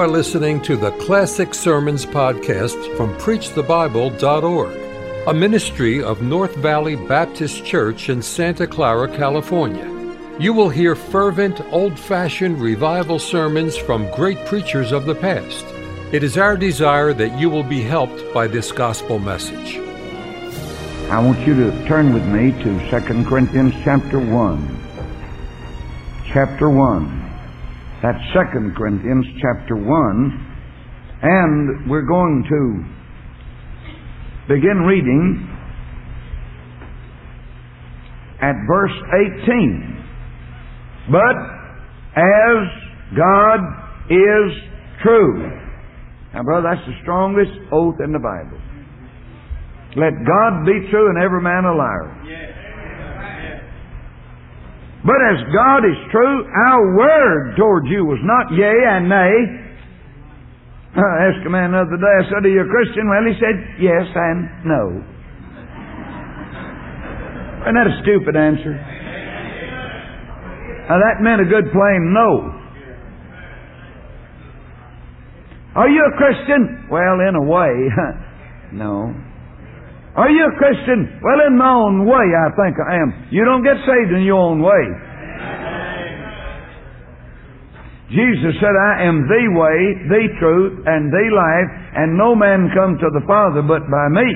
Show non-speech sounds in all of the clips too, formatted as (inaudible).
are listening to the Classic Sermons podcast from PreachTheBible.org, a ministry of North Valley Baptist Church in Santa Clara, California. You will hear fervent, old fashioned revival sermons from great preachers of the past. It is our desire that you will be helped by this gospel message. I want you to turn with me to 2 Corinthians chapter 1. Chapter 1. That's 2 Corinthians chapter 1. And we're going to begin reading at verse 18. But as God is true. Now, brother, that's the strongest oath in the Bible. Let God be true and every man a liar. But as God is true, our word towards you was not yea and nay. I asked a man the other day, I said, Are you a Christian? Well, he said, Yes and no. Isn't that a stupid answer? Now, that meant a good plain no. Are you a Christian? Well, in a way. (laughs) no. Are you a Christian? Well, in my own way, I think I am. You don't get saved in your own way. Jesus said, I am the way, the truth, and the life, and no man come to the Father but by me.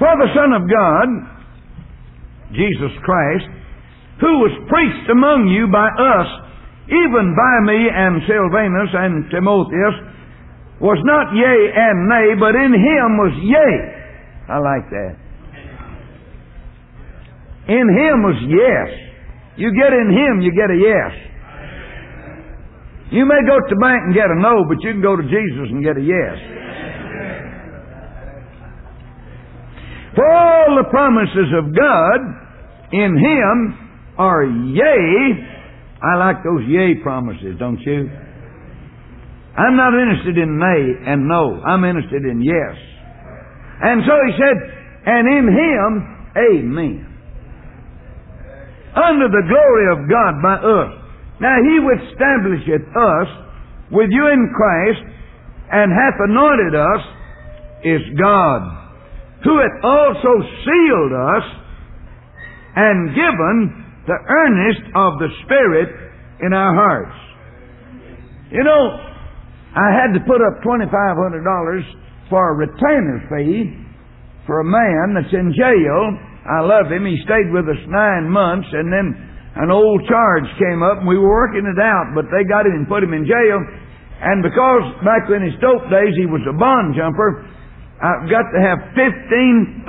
For the Son of God, Jesus Christ, who was preached among you by us, even by me and Silvanus and Timotheus, was not yea and nay, but in him was yea. I like that. In him was yes. You get in him, you get a yes. You may go to the bank and get a no, but you can go to Jesus and get a yes. For all the promises of God in him are yea. I like those yea promises, don't you? I'm not interested in nay and no. I'm interested in yes. And so he said, and in him, amen. Under the glory of God by us. Now he establisheth us with you in Christ and hath anointed us is God, who hath also sealed us and given the earnest of the Spirit in our hearts. You know, I had to put up $2,500 for a retainer fee for a man that's in jail. I love him. He stayed with us nine months, and then an old charge came up, and we were working it out, but they got him and put him in jail. And because back in his dope days he was a bond jumper, I've got to have $15,000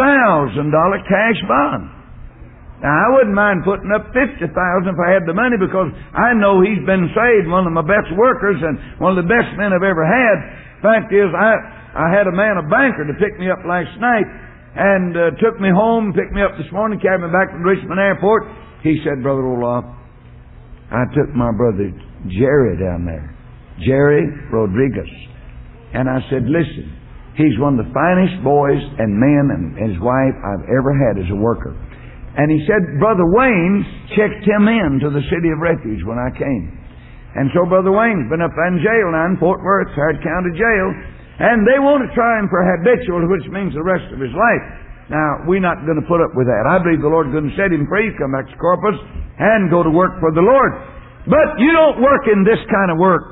cash bond. Now, I wouldn't mind putting up fifty thousand if I had the money because I know he's been saved, one of my best workers and one of the best men I've ever had. Fact is, I I had a man, a banker, to pick me up last night and uh, took me home, picked me up this morning, carried me back from Richmond Airport. He said, Brother Roloff, I took my brother Jerry down there, Jerry Rodriguez, and I said, listen, he's one of the finest boys and men and his wife I've ever had as a worker. And he said, Brother Wayne checked him in to the city of refuge when I came. And so Brother Wayne's been up in jail now in Fort Worth, Harris County Jail, and they want to try him for habitual, which means the rest of his life. Now, we're not going to put up with that. I believe the Lord's going to set him free, come back to Corpus, and go to work for the Lord. But you don't work in this kind of work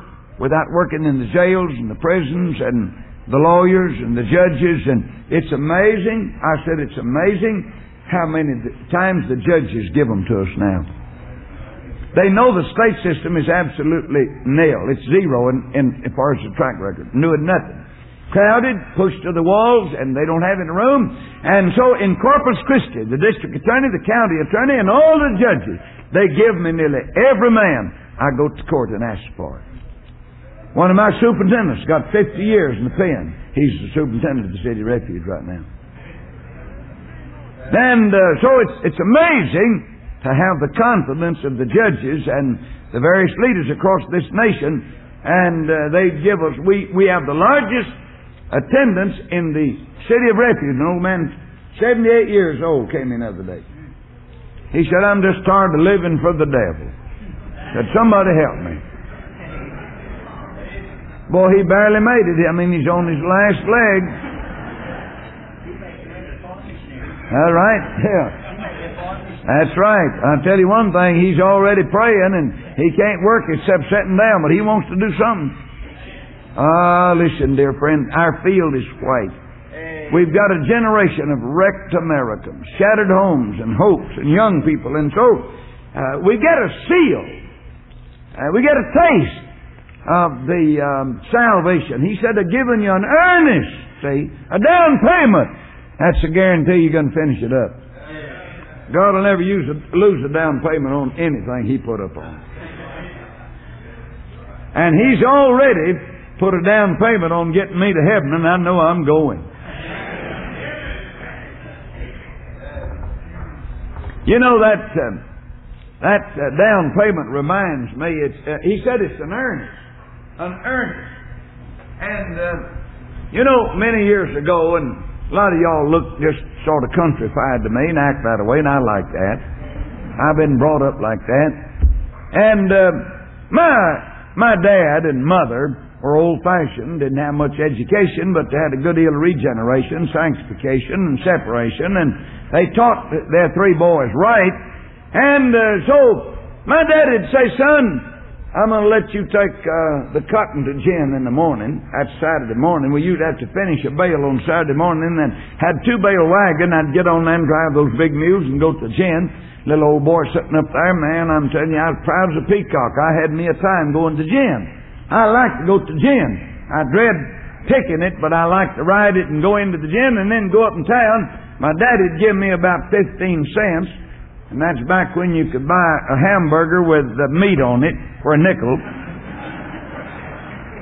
without working in the jails and the prisons and the lawyers and the judges, and it's amazing. I said it's amazing how many times the judges give them to us now. They know the state system is absolutely nil. It's zero in, in, as far as the track record. Knew it nothing. Crowded, pushed to the walls, and they don't have any room. And so in Corpus Christi, the district attorney, the county attorney, and all the judges, they give me nearly every man I go to court and ask for. One of my superintendents got 50 years in the pen. He's the superintendent of the city refuge right now. And uh, so it's, it's amazing to have the confidence of the judges and the various leaders across this nation. And uh, they give us, we, we have the largest attendance in the city of refuge. An old man, 78 years old, came in the other day. He said, I'm just tired of living for the devil. Said, somebody help me. Boy, he barely made it. I mean, he's on his last leg. All right? Yeah. That's right. I'll tell you one thing, he's already praying and he can't work except sitting down, but he wants to do something. Ah, listen, dear friend, our field is white. We've got a generation of wrecked Americans, shattered homes and hopes and young people, and so uh, we get a seal. Uh, we get a taste of the um, salvation. He said, "I've given you an earnest, see, a down payment. That's a guarantee you're going to finish it up. God will never use a, lose a down payment on anything He put up on. And He's already put a down payment on getting me to heaven, and I know I'm going. You know that uh, that uh, down payment reminds me. It's uh, he said it's an earnest, an earnest, and uh, you know many years ago, and a lot of y'all look just sort of countrified to me and act that way, and I like that. I've been brought up like that, and uh, my my dad and mother were old fashioned, didn't have much education, but they had a good deal of regeneration, sanctification, and separation, and they taught their three boys right. And uh, so my dad would say, son, I'm going to let you take uh, the cotton to gin in the morning. That's Saturday morning. Well, you'd have to finish a bale on Saturday morning, and then had two bale wagon. I'd get on them, drive those big mules, and go to gin. Little old boy sitting up there, man, I'm telling you, I was proud as a peacock. I had me a time going to gin. I like to go to gin. I dread picking it, but I like to ride it and go into the gin and then go up in town my daddy'd give me about 15 cents, and that's back when you could buy a hamburger with the meat on it for a nickel.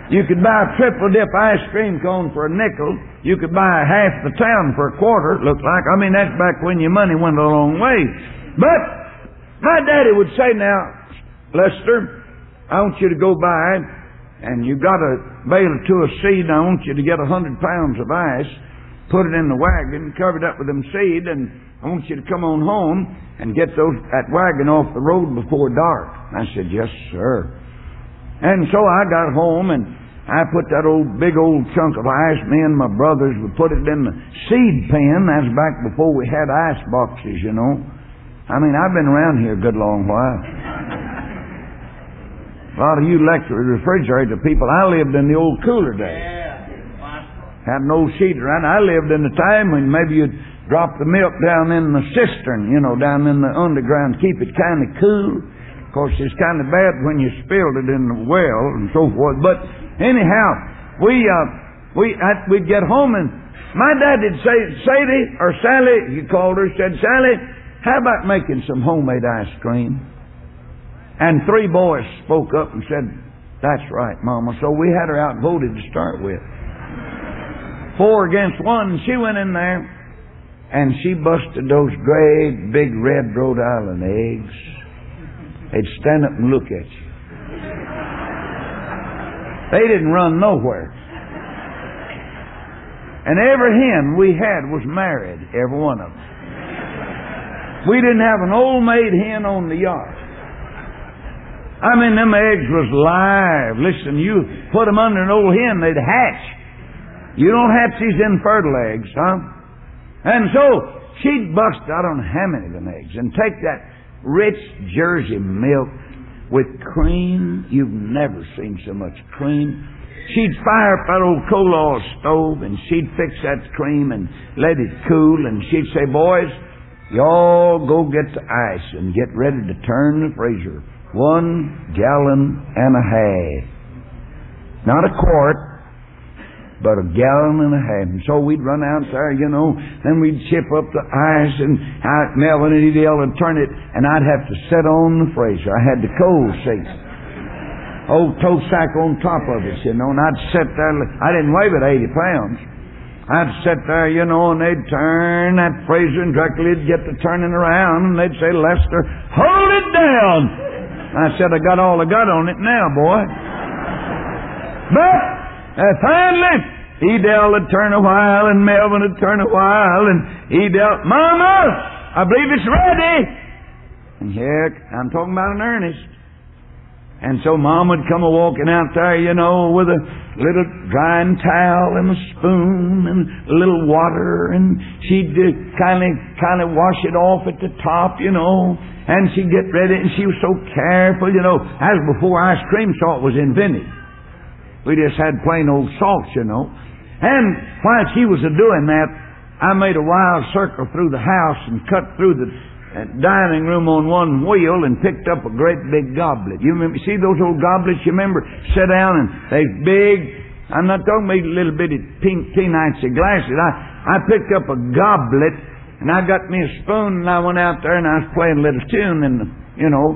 You could buy a triple dip ice cream cone for a nickel. You could buy half the town for a quarter, it looked like. I mean, that's back when your money went a long way. But my daddy would say, now, Lester, I want you to go by and you got a bale or two of seed. I want you to get a hundred pounds of ice put it in the wagon, covered up with them seed, and I want you to come on home and get those that wagon off the road before dark. I said, Yes, sir. And so I got home and I put that old big old chunk of ice, me and my brothers would put it in the seed pen. That's back before we had ice boxes, you know. I mean, I've been around here a good long while. A lot of you lecture refrigerator people, I lived in the old cooler days had an old sheet around. I lived in a time when maybe you'd drop the milk down in the cistern, you know, down in the underground, keep it kind of cool. Of course, it's kind of bad when you spilled it in the well and so forth. But anyhow, we uh, we I'd, we'd get home and my dad would say, Sadie or Sally, he called her, said, Sally, how about making some homemade ice cream? And three boys spoke up and said, That's right, Mama. So we had her outvoted to start with four against one. She went in there and she busted those great big red Rhode Island eggs. They'd stand up and look at you. They didn't run nowhere. And every hen we had was married, every one of them. We didn't have an old maid hen on the yard. I mean, them eggs was live. Listen, you put them under an old hen, they'd hatch. You don't hatch these infertile eggs, huh? And so she'd bust, I don't know how many of them eggs, and take that rich Jersey milk with cream. You've never seen so much cream. She'd fire up that old coal oil stove and she'd fix that cream and let it cool and she'd say, boys, y'all go get the ice and get ready to turn the freezer. One gallon and a half. Not a quart, but a gallon and a half. And so we'd run out there, you know, then we'd chip up the ice and out Melvin and he'd yell and turn it, and I'd have to sit on the freezer. I had the cold seat. Old toe sack on top of it, you know, and I'd sit there. I didn't weigh but 80 pounds. I'd sit there, you know, and they'd turn that freezer and directly it'd get to turning around and they'd say, Lester, hold it down. I said, I got all I got on it now, boy. But and finally, Edel would turn a while, and Melvin would turn a while, and Edel, Mama, I believe it's ready. And here, I'm talking about an earnest. And so Mom would come a walking out there, you know, with a little drying towel and a spoon and a little water, and she'd kind of kind of wash it off at the top, you know, and she'd get ready, and she was so careful, you know. As before ice cream salt was invented, we just had plain old salt, you know. And while she was doing that, I made a wild circle through the house and cut through the uh, dining room on one wheel and picked up a great big goblet. You remember, see those old goblets? You remember? Sit down and they big. I'm not talking about little bitty pink teenites glasses. I I picked up a goblet and I got me a spoon and I went out there and I was playing a little tune and you know,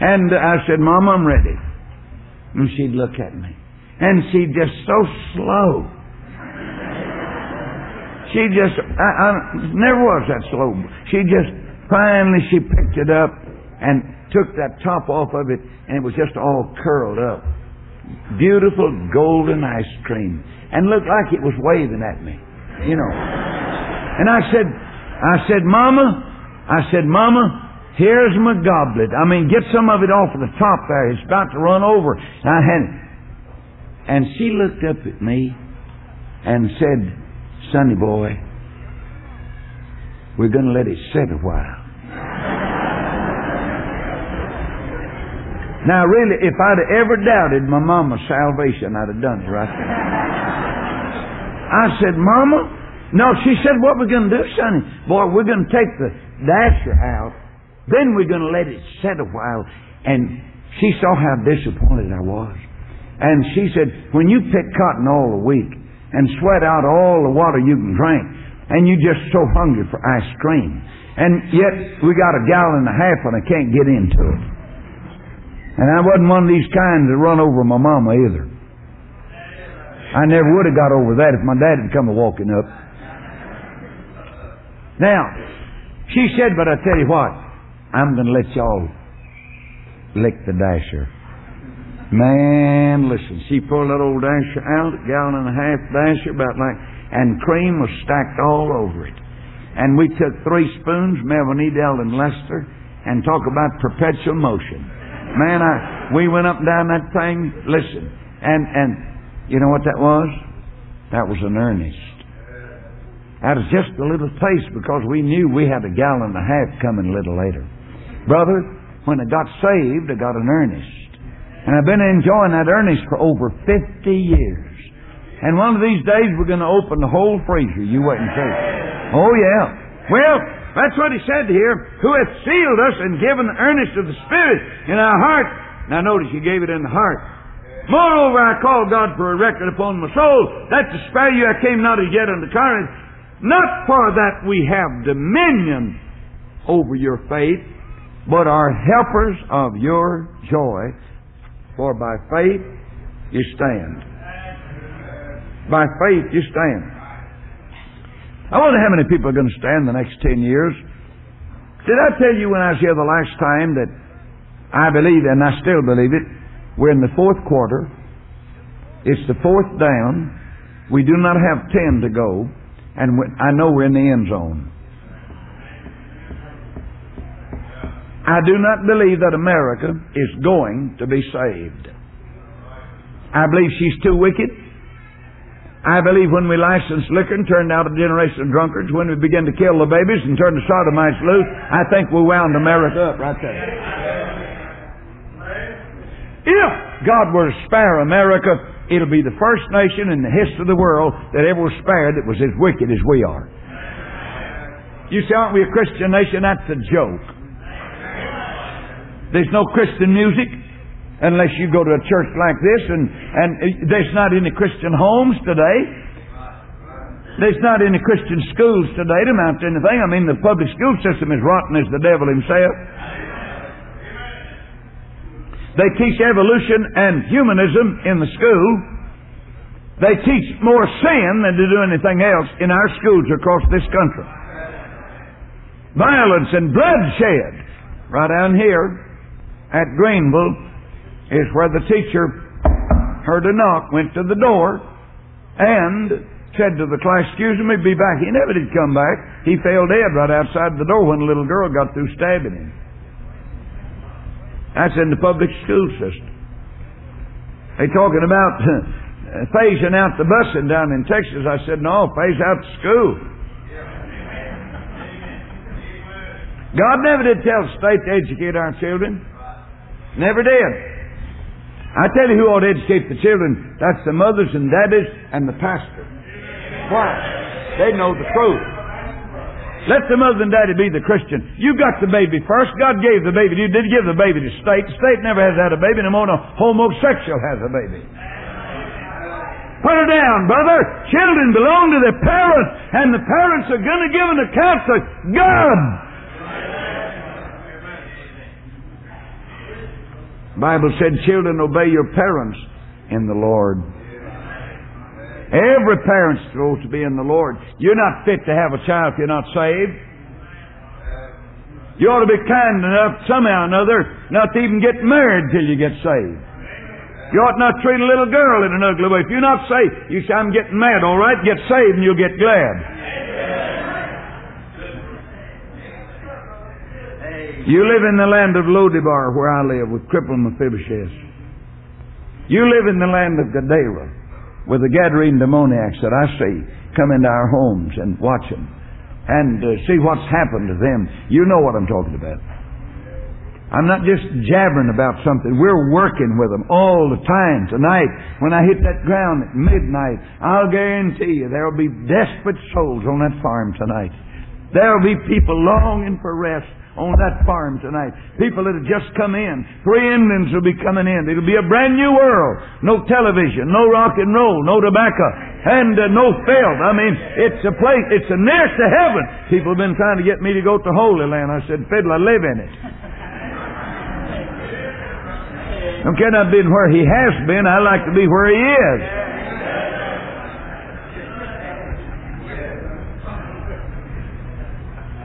and I said, "Mom, I'm ready." And she'd look at me, and she just so slow. She just, I, I never was that slow. She just, finally she picked it up and took that top off of it and it was just all curled up. Beautiful golden ice cream. And looked like it was waving at me. You know. And I said, I said, Mama, I said, Mama, here's my goblet. I mean, get some of it off of the top there. It's about to run over. And I had, and she looked up at me and said, Sonny boy, we're going to let it sit a while. now, really, if I'd ever doubted my mama's salvation, I'd have done it right there. I said, Mama, no, she said, what we're going to do, Sonny? Boy, we're going to take the dasher out, then we're going to let it set a while. And she saw how disappointed I was. And she said, when you pick cotton all the week, and sweat out all the water you can drink. And you're just so hungry for ice cream. And yet we got a gallon and a half and I can't get into it. And I wasn't one of these kinds that run over my mama either. I never would have got over that if my dad had come walking up. Now, she said, but I tell you what, I'm going to let y'all lick the dasher. Man, listen, she pulled that old dasher out, a gallon and a half dasher, about like, and cream was stacked all over it. And we took three spoons, Melvin Edel and Lester, and talk about perpetual motion. Man, I, we went up and down that thing, listen, and, and, you know what that was? That was an earnest. That was just a little taste because we knew we had a gallon and a half coming a little later. Brother, when I got saved, I got an earnest. And I've been enjoying that earnest for over 50 years. And one of these days we're going to open the whole freezer. You wait and see. Oh, yeah. Well, that's what he said here. Who hath sealed us and given the earnest of the Spirit in our heart. Now notice he gave it in the heart. Moreover, I call God for a record upon my soul, that to spare you I came not as yet unto Corinth, not for that we have dominion over your faith, but are helpers of your joy. For by faith you stand. By faith you stand. I wonder how many people are going to stand the next ten years. Did I tell you when I was here the last time that I believe, and I still believe it, we're in the fourth quarter. It's the fourth down. We do not have ten to go, and I know we're in the end zone. I do not believe that America is going to be saved. I believe she's too wicked. I believe when we licensed liquor and turned out a generation of drunkards, when we began to kill the babies and turn the sodomites loose, I think we wound America up right there. If God were to spare America, it'll be the first nation in the history of the world that ever was spared that was as wicked as we are. You say, aren't we a Christian nation? That's a joke. There's no Christian music unless you go to a church like this, and, and there's not any Christian homes today. There's not any Christian schools today to mount to anything. I mean, the public school system is rotten as the devil himself. They teach evolution and humanism in the school. They teach more sin than to do anything else in our schools across this country. Violence and bloodshed. Right down here, at Greenville is where the teacher heard a knock, went to the door, and said to the class, Excuse me, be back. He never did come back. He fell dead right outside the door when a little girl got through stabbing him. That's in the public school system. They're talking about (laughs) phasing out the busing down in Texas. I said, no, phase out the school. God never did tell the state to educate our children. Never did. I tell you who ought to educate the children. That's the mothers and daddies and the pastor. Why? They know the truth. Let the mother and daddy be the Christian. You got the baby first. God gave the baby. To you did give the baby to state. State never has had a baby no more homosexual has a baby. Put her down, brother. Children belong to their parents, and the parents are going to give an account to God. Bible said, children, obey your parents in the Lord. Every parent's supposed to be in the Lord. You're not fit to have a child if you're not saved. You ought to be kind enough somehow or another not to even get married till you get saved. You ought not treat a little girl in an ugly way. If you're not saved, you say, I'm getting mad, all right? Get saved and you'll get glad. You live in the land of Lodebar, where I live, with crippled Mephibosheth. You live in the land of Gadara with the Gadarene demoniacs that I see come into our homes and watch them and uh, see what's happened to them. You know what I'm talking about. I'm not just jabbering about something. We're working with them all the time. Tonight, when I hit that ground at midnight, I'll guarantee you there'll be desperate souls on that farm tonight. There'll be people longing for rest on that farm tonight. People that have just come in. Three Indians will be coming in. It'll be a brand new world. No television, no rock and roll, no tobacco, and uh, no filth. I mean, it's a place, it's a nearest to heaven. People have been trying to get me to go to Holy Land. I said, Fiddle, I live in it. I don't care not where he has been. I like to be where he is.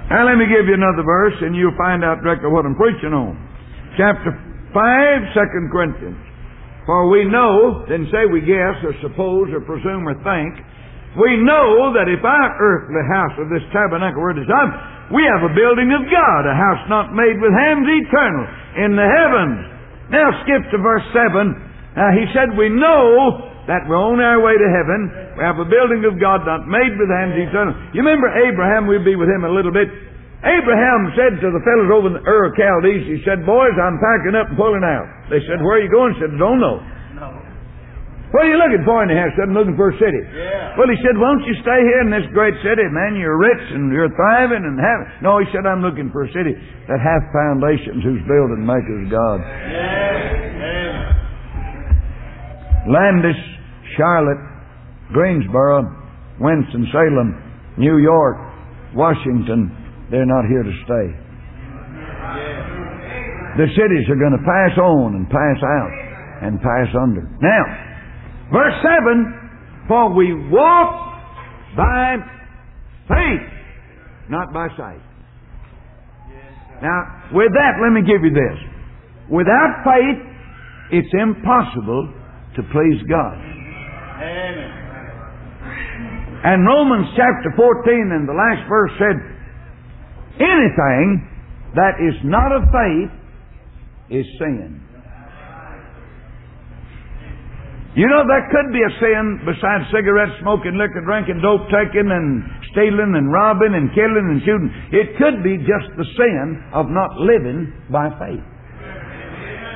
Now let me give you another verse and you'll find out directly what I'm preaching on. Chapter 5, 2 Corinthians. For we know, didn't say we guess or suppose or presume or think, we know that if our earthly house of this tabernacle were designed, we have a building of God, a house not made with hands, eternal, in the heavens. Now skip to verse 7. Now he said, we know that we're on our way to heaven. We have a building of God not made with hands eternal. You remember Abraham, we'll be with him a little bit. Abraham said to the fellows over in the Ur of Chaldees, he said, Boys, I'm packing up and pulling out. They said, Where are you going? He said, Don't know. No. What are you looking for in the house? Said, I'm looking for a city. Yeah. Well, he said, Won't you stay here in this great city, man? You're rich and you're thriving and having. No, he said, I'm looking for a city that hath foundations, whose building makers God. Yeah. Landis Charlotte, Greensboro, Winston-Salem, New York, Washington, they're not here to stay. The cities are going to pass on and pass out and pass under. Now, verse 7 For we walk by faith, not by sight. Now, with that, let me give you this. Without faith, it's impossible to please God. And Romans chapter 14 and the last verse said, anything that is not of faith is sin. You know, there could be a sin besides cigarette smoking, liquor drinking, dope taking, and stealing, and robbing, and killing, and shooting. It could be just the sin of not living by faith.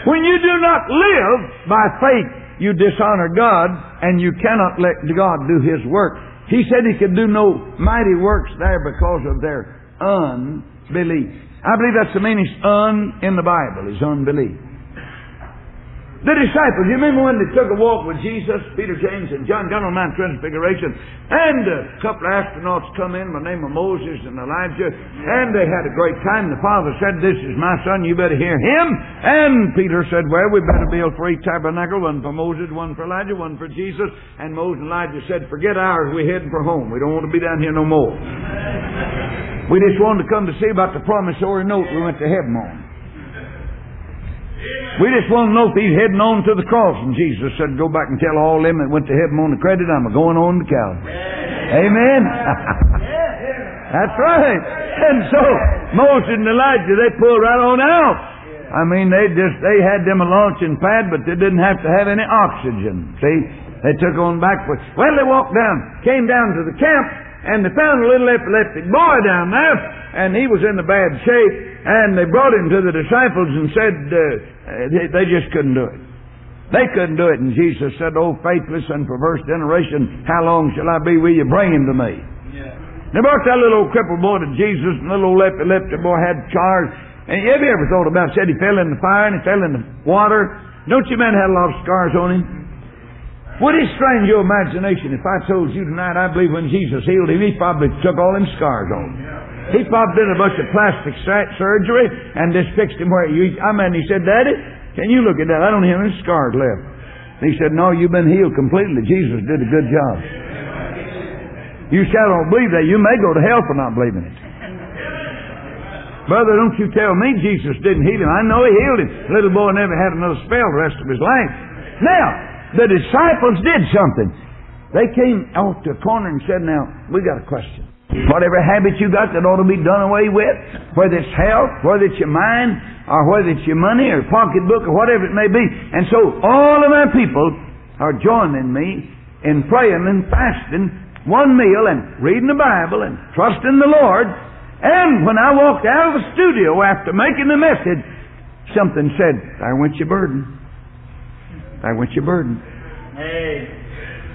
When you do not live by faith, you dishonor God and you cannot let God do His work. He said He could do no mighty works there because of their unbelief. I believe that's the meaning un in the Bible is unbelief. The disciples, you remember when they took a walk with Jesus, Peter, James, and John, down on Mount Transfiguration, and a couple of astronauts come in by the name of Moses and Elijah, and they had a great time. The Father said, This is my son, you better hear him. And Peter said, Well, we better build three tabernacles, one for Moses, one for Elijah, one for Jesus. And Moses and Elijah said, Forget ours, we're heading for home. We don't want to be down here no more. We just wanted to come to see about the promissory note we went to heaven on. We just want to know if he's heading on to the cross. And Jesus said, Go back and tell all them that went to heaven on the credit, I'm going on to Calvary. Amen. (laughs) That's right. And so Moses and Elijah, they pulled right on out. I mean, they just, they had them a launching pad, but they didn't have to have any oxygen. See? They took on back. Well, they walked down, came down to the camp, and they found a little epileptic boy down there, and he was in a bad shape, and they brought him to the disciples and said uh, they, they just couldn't do it. They couldn't do it, and Jesus said, Oh, faithless and perverse generation, how long shall I be with you? Bring him to me. Yeah. They brought that little old crippled boy to Jesus, and the little old epileptic boy had charge. And have you ever thought about it? Said he fell in the fire and he fell in the water. Don't you men had a lot of scars on him? Would it strain your imagination if I told you tonight I believe when Jesus healed him, he probably took all them scars on him. He popped in a bunch of plastic surgery and just fixed him where you. I mean, he said, Daddy, can you look at that? I don't have any scars left. he said, No, you've been healed completely. Jesus did a good job. You shall not believe that. You may go to hell for not believing it. Brother, don't you tell me Jesus didn't heal him. I know he healed him. The little boy never had another spell the rest of his life. Now, the disciples did something. They came out to a corner and said, Now, we got a question. Whatever habit you got that ought to be done away with, whether it's health, whether it's your mind, or whether it's your money or pocketbook or whatever it may be. And so all of my people are joining me in praying and fasting one meal and reading the Bible and trusting the Lord and when I walked out of the studio after making the message, something said, There went your burden. There went your burden. Hey.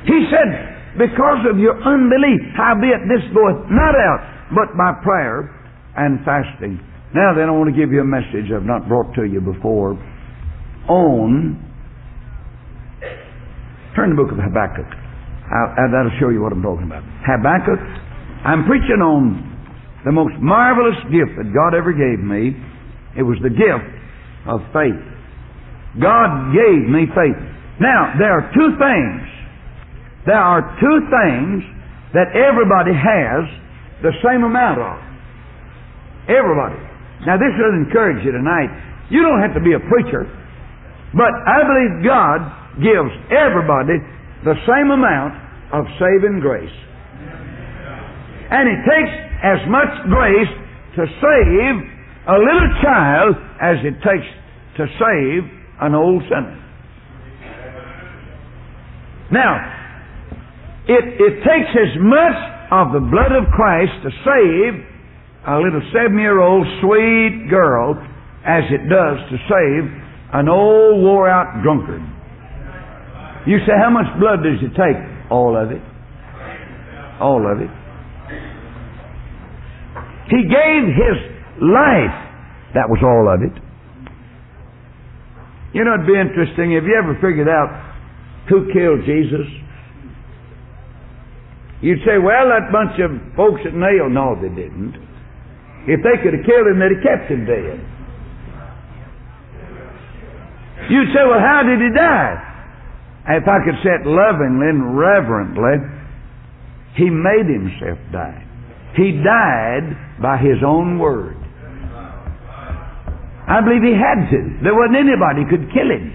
He said, Because of your unbelief, howbeit this goeth not out, but by prayer and fasting. Now then, I want to give you a message I've not brought to you before on. Turn the book of Habakkuk. I'll, that'll show you what I'm talking about. Habakkuk. I'm preaching on the most marvelous gift that God ever gave me, it was the gift of faith. God gave me faith. Now, there are two things. There are two things that everybody has the same amount of. Everybody. Now, this will encourage you tonight. You don't have to be a preacher, but I believe God gives everybody the same amount of saving grace. And it takes as much grace to save a little child as it takes to save an old sinner. Now, it, it takes as much of the blood of Christ to save a little seven year old sweet girl as it does to save an old wore out drunkard. You say, how much blood does it take? All of it. All of it. He gave His life. That was all of it. You know, it'd be interesting. Have you ever figured out who killed Jesus? You'd say, well, that bunch of folks at nailed. No, they didn't. If they could have killed him, they'd have kept him dead. You'd say, well, how did he die? If I could say it lovingly and reverently, he made himself die. He died by his own word. I believe he had to. There wasn't anybody could kill him.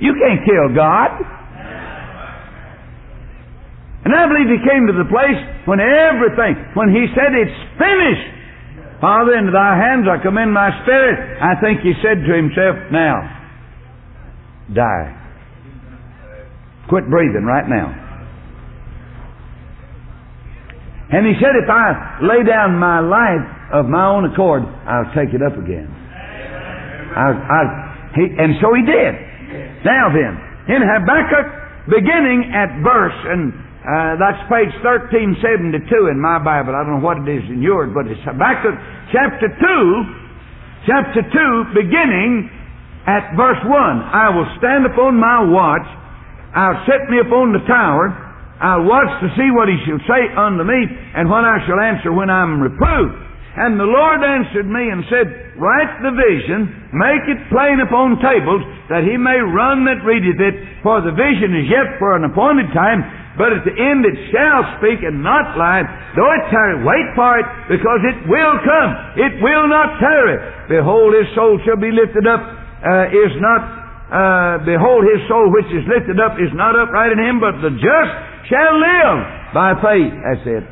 You can't kill God. And I believe he came to the place when everything, when he said, It's finished. Father, into thy hands I commend my spirit. I think he said to himself, Now, die. Quit breathing right now. And he said, if I lay down my life of my own accord, I'll take it up again. I'll, I'll, he, and so he did. Now then, in Habakkuk, beginning at verse, and uh, that's page 1372 in my Bible. I don't know what it is in yours, but it's Habakkuk chapter 2, chapter 2, beginning at verse 1. I will stand upon my watch. I'll set me upon the tower I'll watch to see what he shall say unto me, and what I shall answer when I'm reproved. And the Lord answered me and said, Write the vision, make it plain upon tables, that he may run that readeth it, for the vision is yet for an appointed time, but at the end it shall speak and not lie. Though it tarry, wait for it, because it will come. It will not tarry. Behold, his soul shall be lifted up, uh, is not, uh, behold, his soul which is lifted up is not upright in him, but the just shall live by faith. That's it.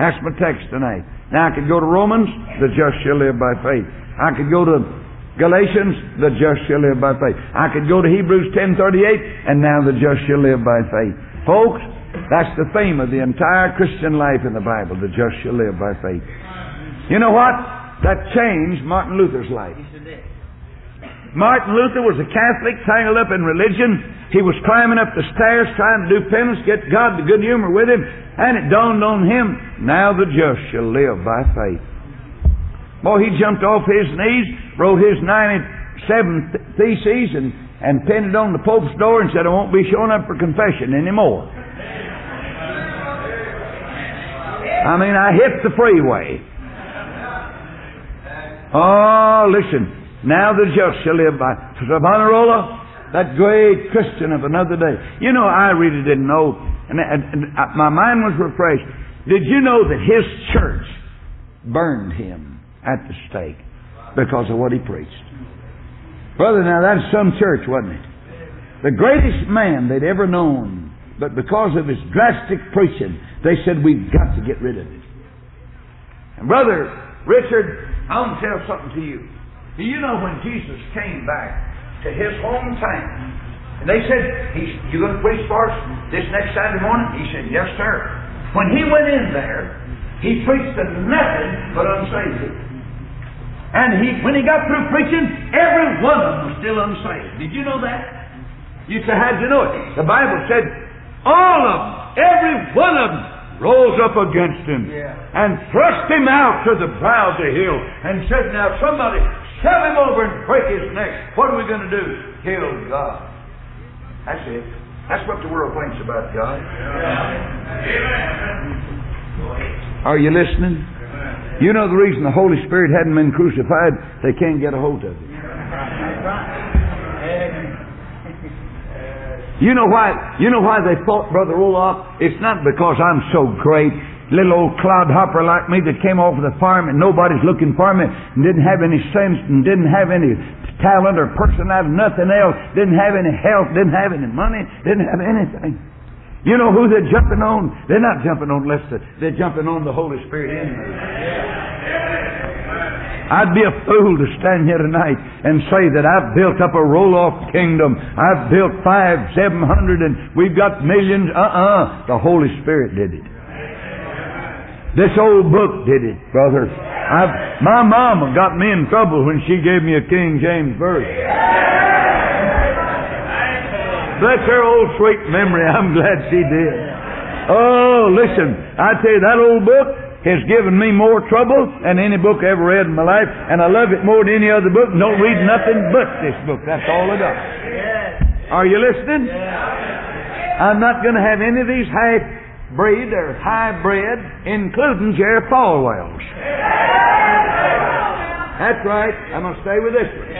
That's my text tonight. Now I could go to Romans, the just shall live by faith. I could go to Galatians, the just shall live by faith. I could go to Hebrews 10:38, and now the just shall live by faith. Folks, that's the theme of the entire Christian life in the Bible. The just shall live by faith. You know what? That changed Martin Luther's life. Martin Luther was a Catholic, tangled up in religion. He was climbing up the stairs trying to do penance, get God to good humor with him, and it dawned on him, now the just shall live by faith. Boy, he jumped off his knees, wrote his 97 theses, and, and pinned it on the Pope's door and said, I won't be showing up for confession anymore. I mean, I hit the freeway. Oh, listen. Now the just shall live by. Savonarola, that great Christian of another day. You know, I really didn't know, and, my mind was refreshed. Did you know that his church burned him at the stake because of what he preached? Brother, now that's some church, wasn't it? The greatest man they'd ever known, but because of his drastic preaching, they said, We've got to get rid of it. And Brother Richard, I want to tell something to you. Do you know when Jesus came back to his hometown, and they said, He's, You going to preach for us this next Saturday morning? He said, Yes, sir. When he went in there, he preached to nothing but unsaved. And he, when he got through preaching, every one of them was still unsaved. Did you know that? You said, How'd you know it? The Bible said, All of them, every one of them, rose up against him yeah. and thrust him out to the brow of the hill and said, Now somebody shove him over and break his neck. What are we going to do? Kill God. That's it. That's what the world thinks about God. Are you listening? You know the reason the Holy Spirit hadn't been crucified? They can't get a hold of it. (laughs) You know why? You know why they fought Brother Roloff? It's not because I'm so great little old clodhopper like me that came off of the farm and nobody's looking for me and didn't have any sense and didn't have any talent or personality, nothing else, didn't have any health, didn't have any money, didn't have anything. You know who they're jumping on? They're not jumping on unless they're jumping on the Holy Spirit in me. I'd be a fool to stand here tonight and say that I've built up a Roloff kingdom. I've built five, seven hundred, and we've got millions. Uh-uh. The Holy Spirit did it. This old book did it, brother. I've, my mama got me in trouble when she gave me a King James verse. Bless her old sweet memory. I'm glad she did. Oh, listen. I tell you, that old book has given me more trouble than any book I ever read in my life, and I love it more than any other book. Don't read nothing but this book. That's all I got. Are you listening? I'm not going to have any of these half breed or hybrid, including Jerry Falwell's. That's right. I'm going to stay with this one.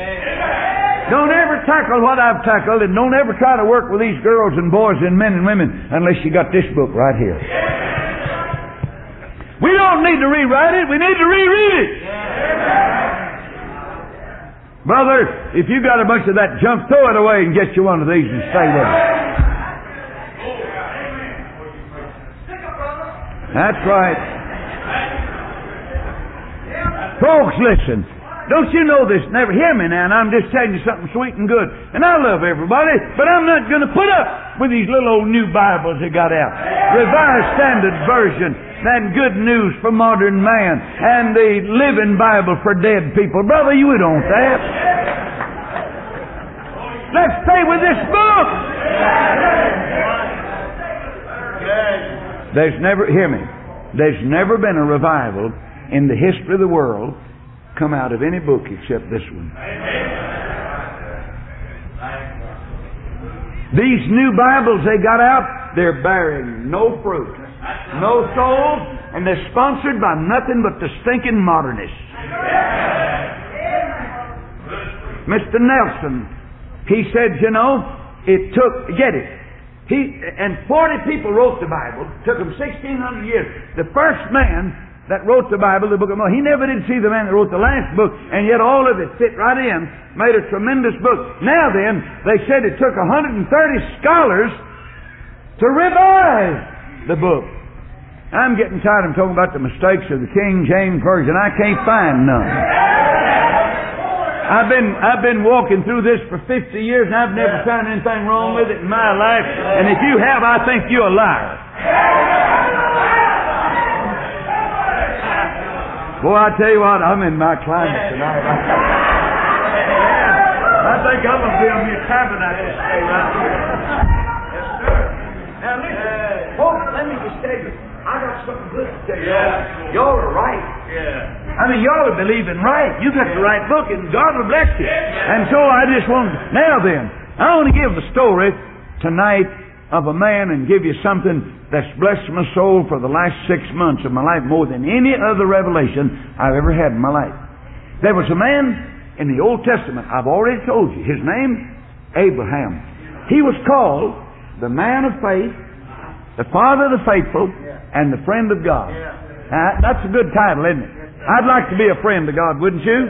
Don't ever tackle what I've tackled, and don't ever try to work with these girls and boys and men and women unless you got this book right here. Don't need to rewrite it. We need to reread it. Brother, if you got a bunch of that junk, throw it away and get you one of these and stay with it. That's right. Folks, listen. Don't you know this? Never hear me now, and I'm just telling you something sweet and good. And I love everybody, but I'm not going to put up with these little old new Bibles that got out. Revised Standard Version, and Good News for Modern Man, and the Living Bible for Dead People. Brother, you don't that. Let's stay with this book. There's never, hear me, there's never been a revival in the history of the world come out of any book except this one. These new Bibles they got out, they're bearing no fruit, no souls, and they're sponsored by nothing but the stinking modernists. Mr. Nelson, he said, you know, it took, get it, he, and 40 people wrote the Bible. It Took them 1,600 years. The first man that wrote the Bible, the book of Moses, he never did see the man that wrote the last book, and yet all of it fit right in, made a tremendous book. Now then, they said it took 130 scholars to revise the book. I'm getting tired of talking about the mistakes of the King James Version. I can't find none. I've been I've been walking through this for 50 years and I've never found anything wrong with it in my life. And if you have, I think you're a liar. Boy, I tell you what, I'm in my climate tonight. I think I'm gonna be me a tabernacle right here. Yes, sir. Now listen, folks, let me just tell you, I got something good to tell you. Yeah. Y'all are right. Yeah. I mean, y'all are believing right. You got the right book, and God will bless you. And so I just want now then, I want to give the story tonight of a man and give you something that's blessed my soul for the last six months of my life more than any other revelation I've ever had in my life. There was a man in the Old Testament, I've already told you, his name, Abraham. He was called the man of faith, the father of the faithful, and the friend of God. Now, uh, that's a good title, isn't it? I'd like to be a friend to God, wouldn't you?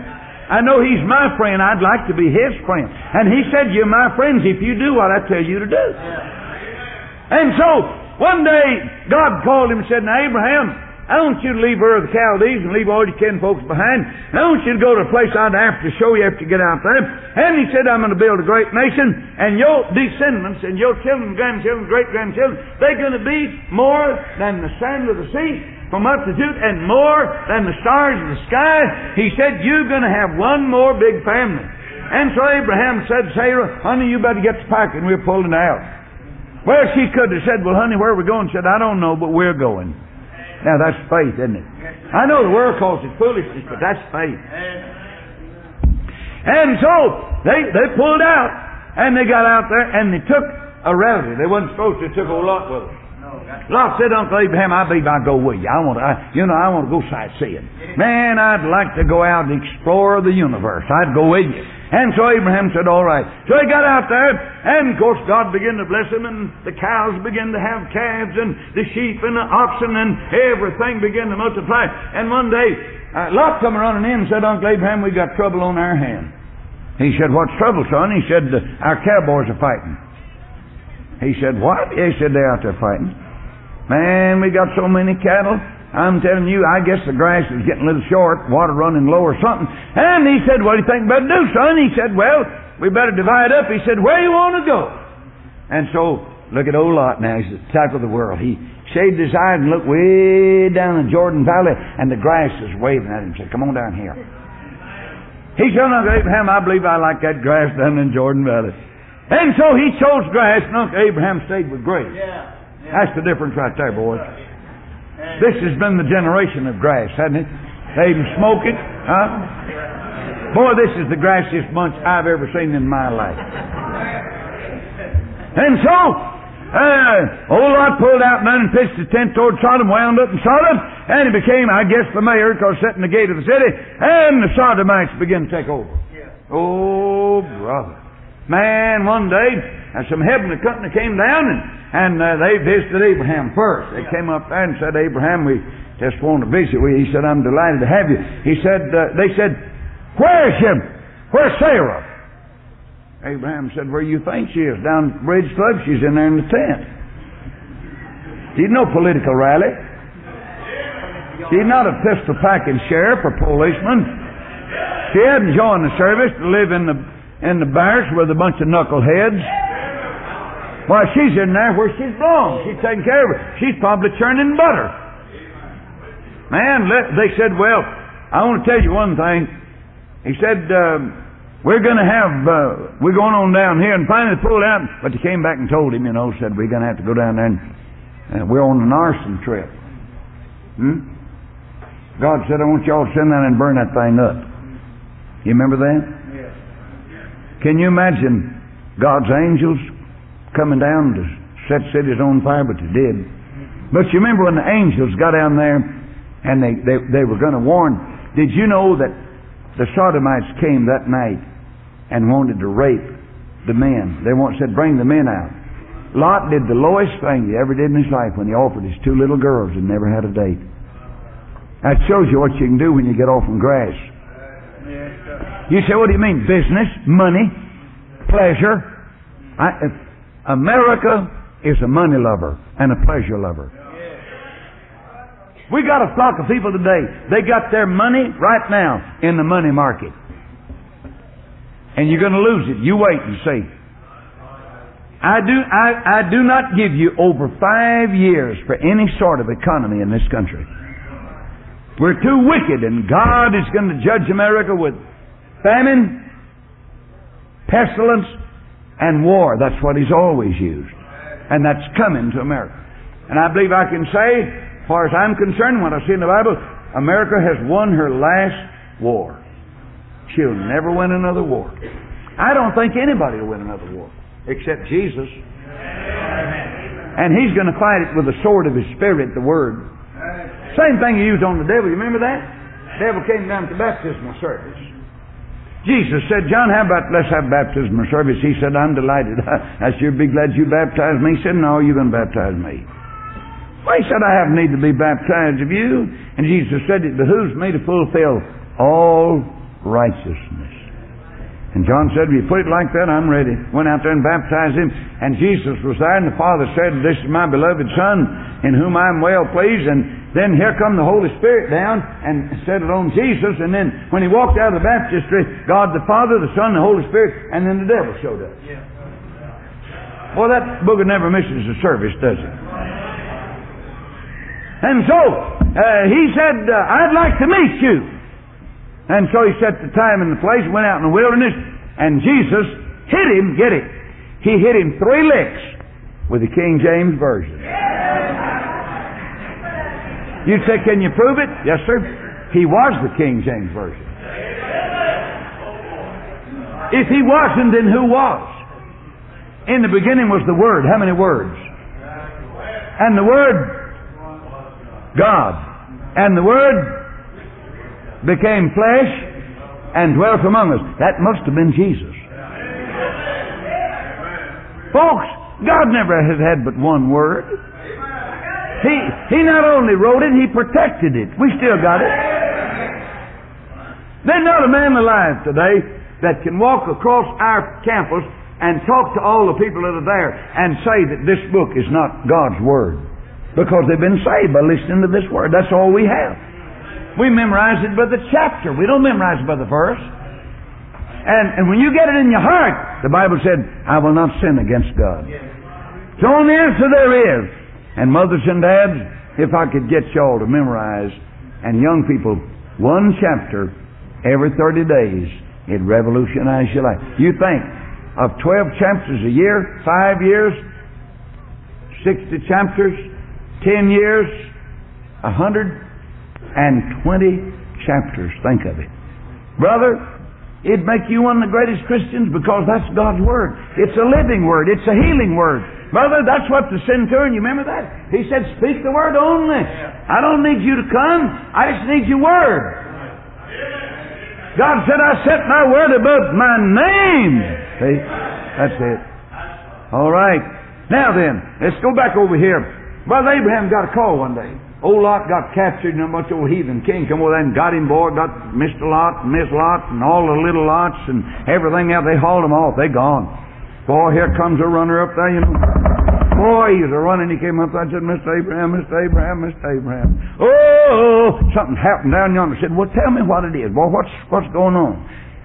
I know He's my friend. I'd like to be His friend. And He said, You're my friends if you do what I tell you to do. And so, one day, God called him and said, Now, Abraham, I want you to leave Ur of the Chaldees and leave all your kin folks behind. I want you to go to a place I'd have to show you after you get out there. And he said, I'm going to build a great nation, and your descendants and your children, grandchildren, great grandchildren, they're going to be more than the sand of the sea from multitude and more than the stars of the sky. He said, You're going to have one more big family. And so Abraham said, Sarah, honey, you better get the pack and we're pulling out. Well, she could have said, Well, honey, where are we going? She Said, I don't know, but we're going. Now that's faith, isn't it? I know the world calls it foolishness, but that's faith. And so they they pulled out and they got out there and they took a relative. They wasn't supposed to. Took old Lot with them. Lot said, Uncle Abraham, I believe I'll go with you. I want to, I, you know, I want to go sightseeing. Man, I'd like to go out and explore the universe. I'd go with you. And so Abraham said, all right. So he got out there, and of course God began to bless him, and the cows began to have calves, and the sheep and the oxen, and everything began to multiply. And one day, uh, Lot come running in and said, Uncle Abraham, we got trouble on our hand. He said, what's trouble, son? He said, our cowboys are fighting. He said, what? He said, they're out there fighting. Man, we got so many cattle. I'm telling you, I guess the grass is getting a little short, water running low or something. And he said, what do you think we better do, son? He said, well, we better divide up. He said, where you want to go? And so, look at old Lot now. He's the type of the world. He shaved his eyes and looked way down the Jordan Valley, and the grass is waving at him. He said, come on down here. He said, Uncle Abraham, I believe I like that grass down in Jordan Valley. And so he chose grass, and Uncle Abraham stayed with grace. Yeah. That's the difference right there, boys. This has been the generation of grass, hasn't it? They even smoke it, huh? Boy, this is the grassiest bunch I've ever seen in my life. And so, uh, old Lot pulled out and pitched his tent toward Sodom, wound up in Sodom, and he became, I guess, the mayor because sitting in the gate of the city, and the Sodomites began to take over. Oh, brother. Man, one day, uh, some heavenly company came down and, and uh, they visited Abraham first. They came up there and said, Abraham, we just want to visit with you. He said, I'm delighted to have you. He said, uh, they said, where's him? Where's Sarah? Abraham said, where you think she is? Down at Bridge Club. She's in there in the tent. She's no political rally. She's not a pistol packing sheriff or policeman. She hadn't joined the service to live in the in the barracks with a bunch of knuckleheads. Why, she's in there where she's belongs. She's taking care of it. She's probably churning butter. Man, let, they said, well, I want to tell you one thing. He said, um, we're going to have, uh, we're going on down here, and finally pulled out, but they came back and told him, you know, said, we're going to have to go down there, and uh, we're on an arson trip. Hmm? God said, I want y'all to send down and burn that thing up. You remember that? Can you imagine God's angels coming down to set cities on fire? But they did. But you remember when the angels got down there and they, they, they were going to warn. Did you know that the Sodomites came that night and wanted to rape the men? They want, said, bring the men out. Lot did the lowest thing he ever did in his life when he offered his two little girls and never had a date. That shows you what you can do when you get off from grass. You say, what do you mean? Business, money, pleasure. I, America is a money lover and a pleasure lover. We got a flock of people today. They got their money right now in the money market. And you're going to lose it. You wait and see. I do, I, I do not give you over five years for any sort of economy in this country. We're too wicked, and God is going to judge America with famine, pestilence, and war. That's what He's always used. And that's coming to America. And I believe I can say, as far as I'm concerned, what I see in the Bible, America has won her last war. She'll never win another war. I don't think anybody will win another war except Jesus. And he's going to fight it with the sword of his spirit, the word. Same thing he used on the devil. You remember that? The devil came down to baptismal service. Jesus said, John, how about let's have baptism baptismal service? He said, I'm delighted. (laughs) I sure be glad you baptized me. He said, No, you're going to baptize me. Well, he said, I have need to be baptized of you. And Jesus said, It behooves me to fulfill all righteousness. And John said, if you put it like that, I'm ready. Went out there and baptized him. And Jesus was there, and the Father said, This is my beloved Son, in whom I'm well pleased. And then here come the Holy Spirit down and set it on Jesus. And then when he walked out of the baptistry, God the Father, the Son, the Holy Spirit, and then the devil showed up. Well, that booger never misses a service, does it? And so, uh, he said, uh, I'd like to meet you. And so he set the time and the place, went out in the wilderness, and Jesus hit him, get it, he hit him three licks with the King James Version. You'd say, can you prove it? Yes, sir. He was the King James Version. If he wasn't, then who was? In the beginning was the Word. How many words? And the Word, God. And the Word, became flesh and dwelt among us. That must have been Jesus. Folks, God never has had but one word. He, he not only wrote it, He protected it. We still got it. There's not a man alive today that can walk across our campus and talk to all the people that are there and say that this book is not God's Word. Because they've been saved by listening to this Word. That's all we have. We memorize it by the chapter. We don't memorize it by the verse. And, and when you get it in your heart, the Bible said, I will not sin against God. It's the only answer there is. And mothers and dads, if I could get y'all to memorize, and young people, one chapter every 30 days, it'd revolutionize your life. You think of 12 chapters a year, 5 years, 60 chapters, 10 years, 100 and 20 chapters. Think of it. Brother, it'd make you one of the greatest Christians because that's God's Word. It's a living Word. It's a healing Word. Brother, that's what the centurion, you remember that? He said, speak the Word only. I don't need you to come. I just need your Word. God said, I set my Word above my name. See? That's it. All right. Now then, let's go back over here. Brother Abraham got a call one day. Old Lot got captured and a bunch of old heathen king come over there and got him, boy, got Mr. Lot Miss Lot and all the little lots and everything else. They hauled them off. They gone. Boy, here comes a runner up there, you know. Boy, he was a running. He came up there and said, Mr. Abraham, Mr. Abraham, Mr. Abraham. Oh, something happened down yonder. I said, well, tell me what it is. Boy, what's, what's going on?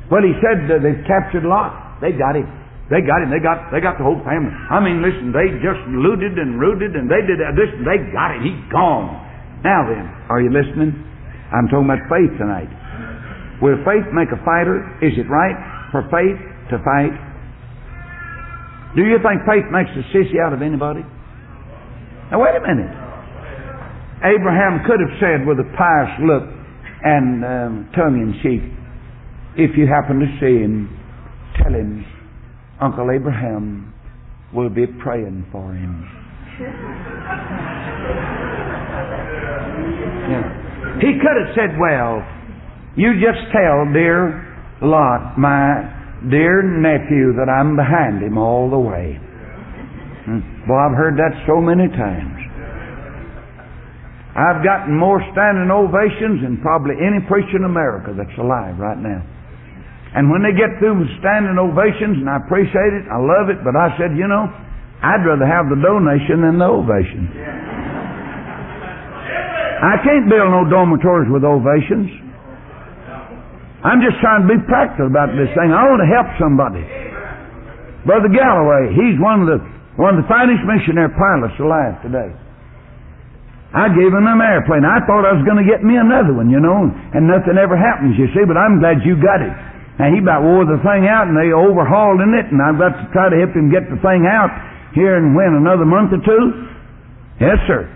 Well, he said they've captured Lot. They got him. They got him. They got they got the whole family. I mean, listen, they just looted and rooted and they did this. They got it. He's gone. Now then, are you listening? I'm talking about faith tonight. Will faith make a fighter? Is it right for faith to fight? Do you think faith makes a sissy out of anybody? Now wait a minute. Abraham could have said with a pious look and um, tongue in cheek, if you happen to see him, tell him Uncle Abraham will be praying for him. (laughs) He could have said, well, you just tell dear Lot, my dear nephew, that I'm behind him all the way. Hmm. Well, I've heard that so many times. I've gotten more standing ovations than probably any preacher in America that's alive right now. And when they get through with standing ovations, and I appreciate it, I love it, but I said, you know, I'd rather have the donation than the ovation. I can't build no dormitories with ovations. I'm just trying to be practical about this thing. I want to help somebody. Brother Galloway, he's one of the one of the finest missionary pilots alive today. I gave him an airplane. I thought I was going to get me another one, you know, and nothing ever happens, you see, but I'm glad you got it. And he about wore the thing out and they overhauled in it and I've got to try to help him get the thing out here and when, another month or two? Yes, sir.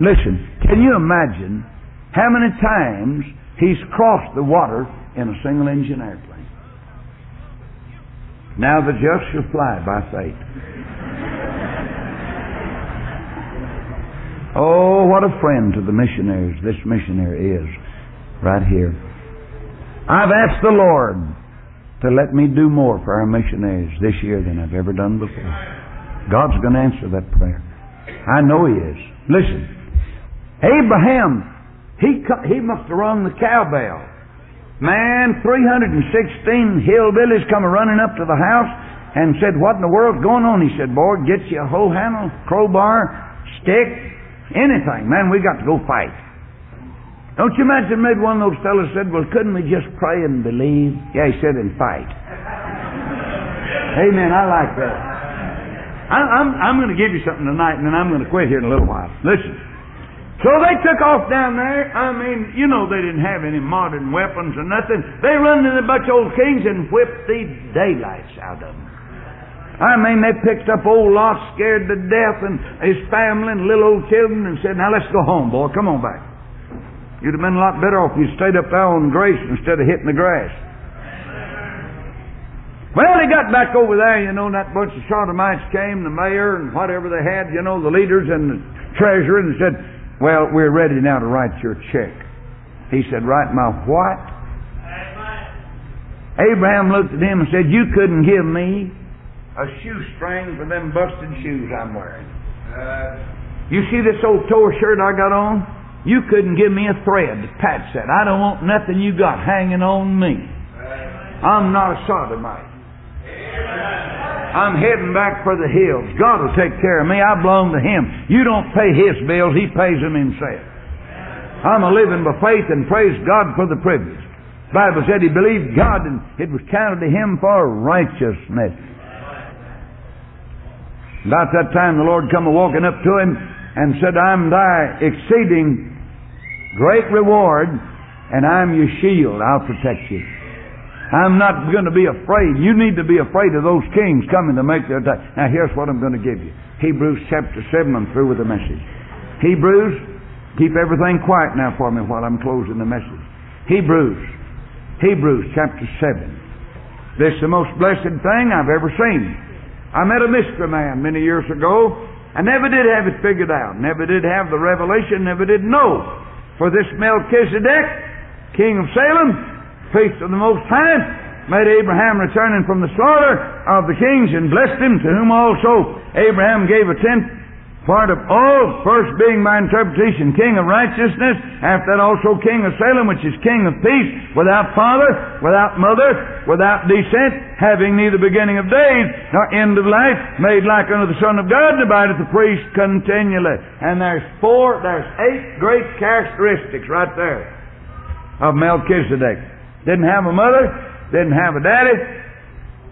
Listen, can you imagine how many times he's crossed the water in a single engine airplane? Now the just shall fly by faith. Oh, what a friend to the missionaries this missionary is right here. I've asked the Lord to let me do more for our missionaries this year than I've ever done before. God's going to answer that prayer. I know He is. Listen, Abraham, he, he must have rung the cowbell. Man, 316 hillbillies come running up to the house and said, What in the world's going on? He said, Boy, get you a hoe handle, crowbar, stick, anything. Man, we got to go fight. Don't you imagine maybe one of those fellows said, Well, couldn't we just pray and believe? Yeah, he said, and fight. (laughs) Amen. I like that. I, I'm, I'm going to give you something tonight, and then I'm going to quit here in a little while. Listen. So they took off down there. I mean, you know they didn't have any modern weapons or nothing. They run into a bunch of old kings and whipped the daylights out of them. I mean, they picked up old Lot, scared to death, and his family and little old children, and said, "Now let's go home, boy. Come on back." You'd have been a lot better off if you stayed up there on grace instead of hitting the grass. Well, they got back over there, you know, that bunch of sodomites came, the mayor and whatever they had, you know, the leaders and the treasurer, and said, well, we're ready now to write your check. He said, Write my what? Abraham looked at him and said, You couldn't give me a shoestring for them busted shoes I'm wearing. you see this old tore shirt I got on? You couldn't give me a thread to patch that. I don't want nothing you got hanging on me. I'm not a sodomite. I'm heading back for the hills. God will take care of me. I belong to Him. You don't pay His bills, He pays them Himself. I'm a living by faith and praise God for the privilege. The Bible said he believed God and it was counted to him for righteousness. About that time the Lord come walking up to him and said, I'm thy exceeding great reward and I'm your shield. I'll protect you. I'm not going to be afraid. You need to be afraid of those kings coming to make their attack. Now here's what I'm going to give you. Hebrews chapter 7, I'm through with the message. Hebrews, keep everything quiet now for me while I'm closing the message. Hebrews, Hebrews chapter 7. This is the most blessed thing I've ever seen. I met a mystery man many years ago. I never did have it figured out. Never did have the revelation. Never did know. For this Melchizedek, king of Salem, priest of the Most High, made Abraham returning from the slaughter of the kings and blessed him, to whom also Abraham gave a tenth part of all, first being by interpretation king of righteousness, after that also king of Salem, which is king of peace, without father, without mother, without descent, having neither beginning of days nor end of life, made like unto the Son of God, and abideth the priest continually. And there's four, there's eight great characteristics right there of Melchizedek. Didn't have a mother, didn't have a daddy.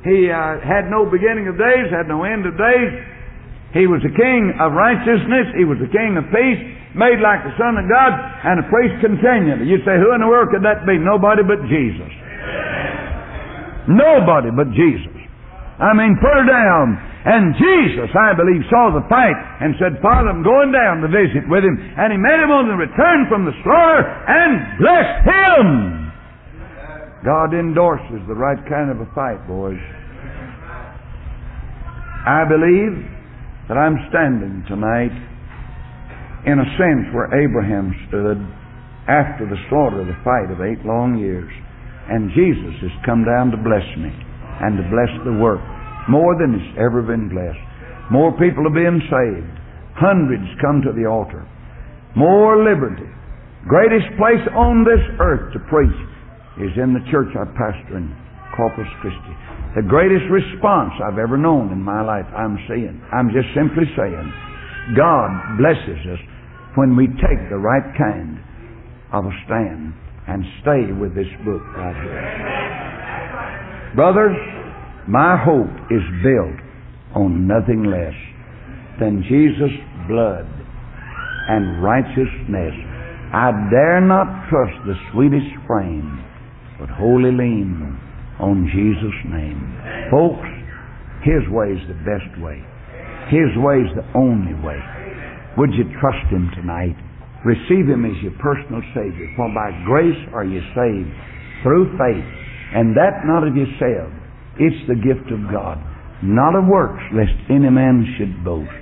He uh, had no beginning of days, had no end of days. He was the king of righteousness. He was the king of peace, made like the Son of God, and a priest continually. You'd say, who in the world could that be? Nobody but Jesus. Nobody but Jesus. I mean, put her down. And Jesus, I believe, saw the fight and said, Father, I'm going down to visit with him. And he met him on the return from the slaughter and blessed him. God endorses the right kind of a fight, boys. I believe that I'm standing tonight in a sense where Abraham stood after the slaughter of the fight of eight long years. And Jesus has come down to bless me and to bless the work more than it's ever been blessed. More people are being saved. Hundreds come to the altar. More liberty. Greatest place on this earth to preach is in the church I pastor in Corpus Christi. The greatest response I've ever known in my life, I'm saying, I'm just simply saying, God blesses us when we take the right kind of a stand and stay with this book right here. Brothers, my hope is built on nothing less than Jesus' blood and righteousness. I dare not trust the sweetest frame, but wholly lean on Jesus' name. Folks, His way is the best way. His way is the only way. Would you trust Him tonight? Receive Him as your personal Savior. For by grace are you saved through faith, and that not of yourself. It's the gift of God, not of works, lest any man should boast.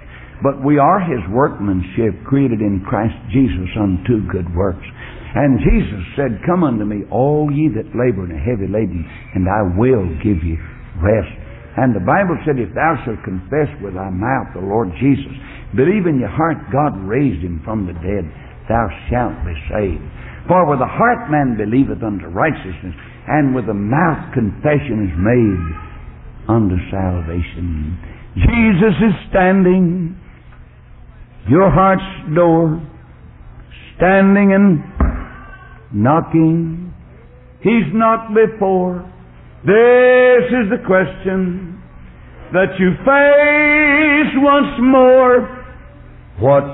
But we are His workmanship, created in Christ Jesus unto good works. And Jesus said, Come unto me, all ye that labor and are heavy laden, and I will give you rest. And the Bible said, If thou shalt confess with thy mouth the Lord Jesus, believe in your heart God raised him from the dead, thou shalt be saved. For with the heart man believeth unto righteousness, and with the mouth confession is made unto salvation. Jesus is standing your heart's door, standing and knocking. He's not before. This is the question that you face once more. What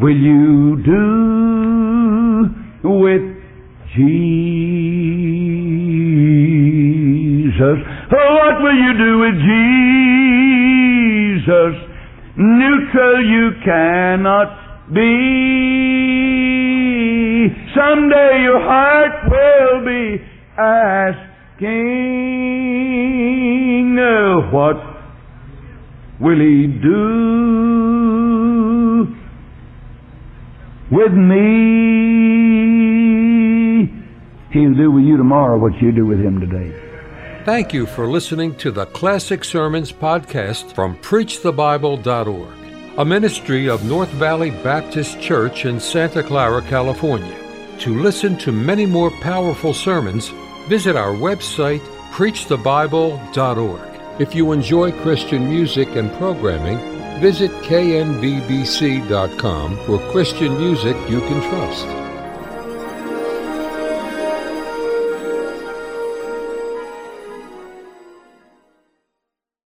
will you do with Jesus? What will you do with Jesus? Neutral you cannot be. Someday your heart will be asking, what will he do with me? He'll do with you tomorrow what you do with him today. Thank you for listening to the Classic Sermons podcast from PreachTheBible.org, a ministry of North Valley Baptist Church in Santa Clara, California. To listen to many more powerful sermons, visit our website, PreachTheBible.org. If you enjoy Christian music and programming, visit knvbc.com for Christian music you can trust.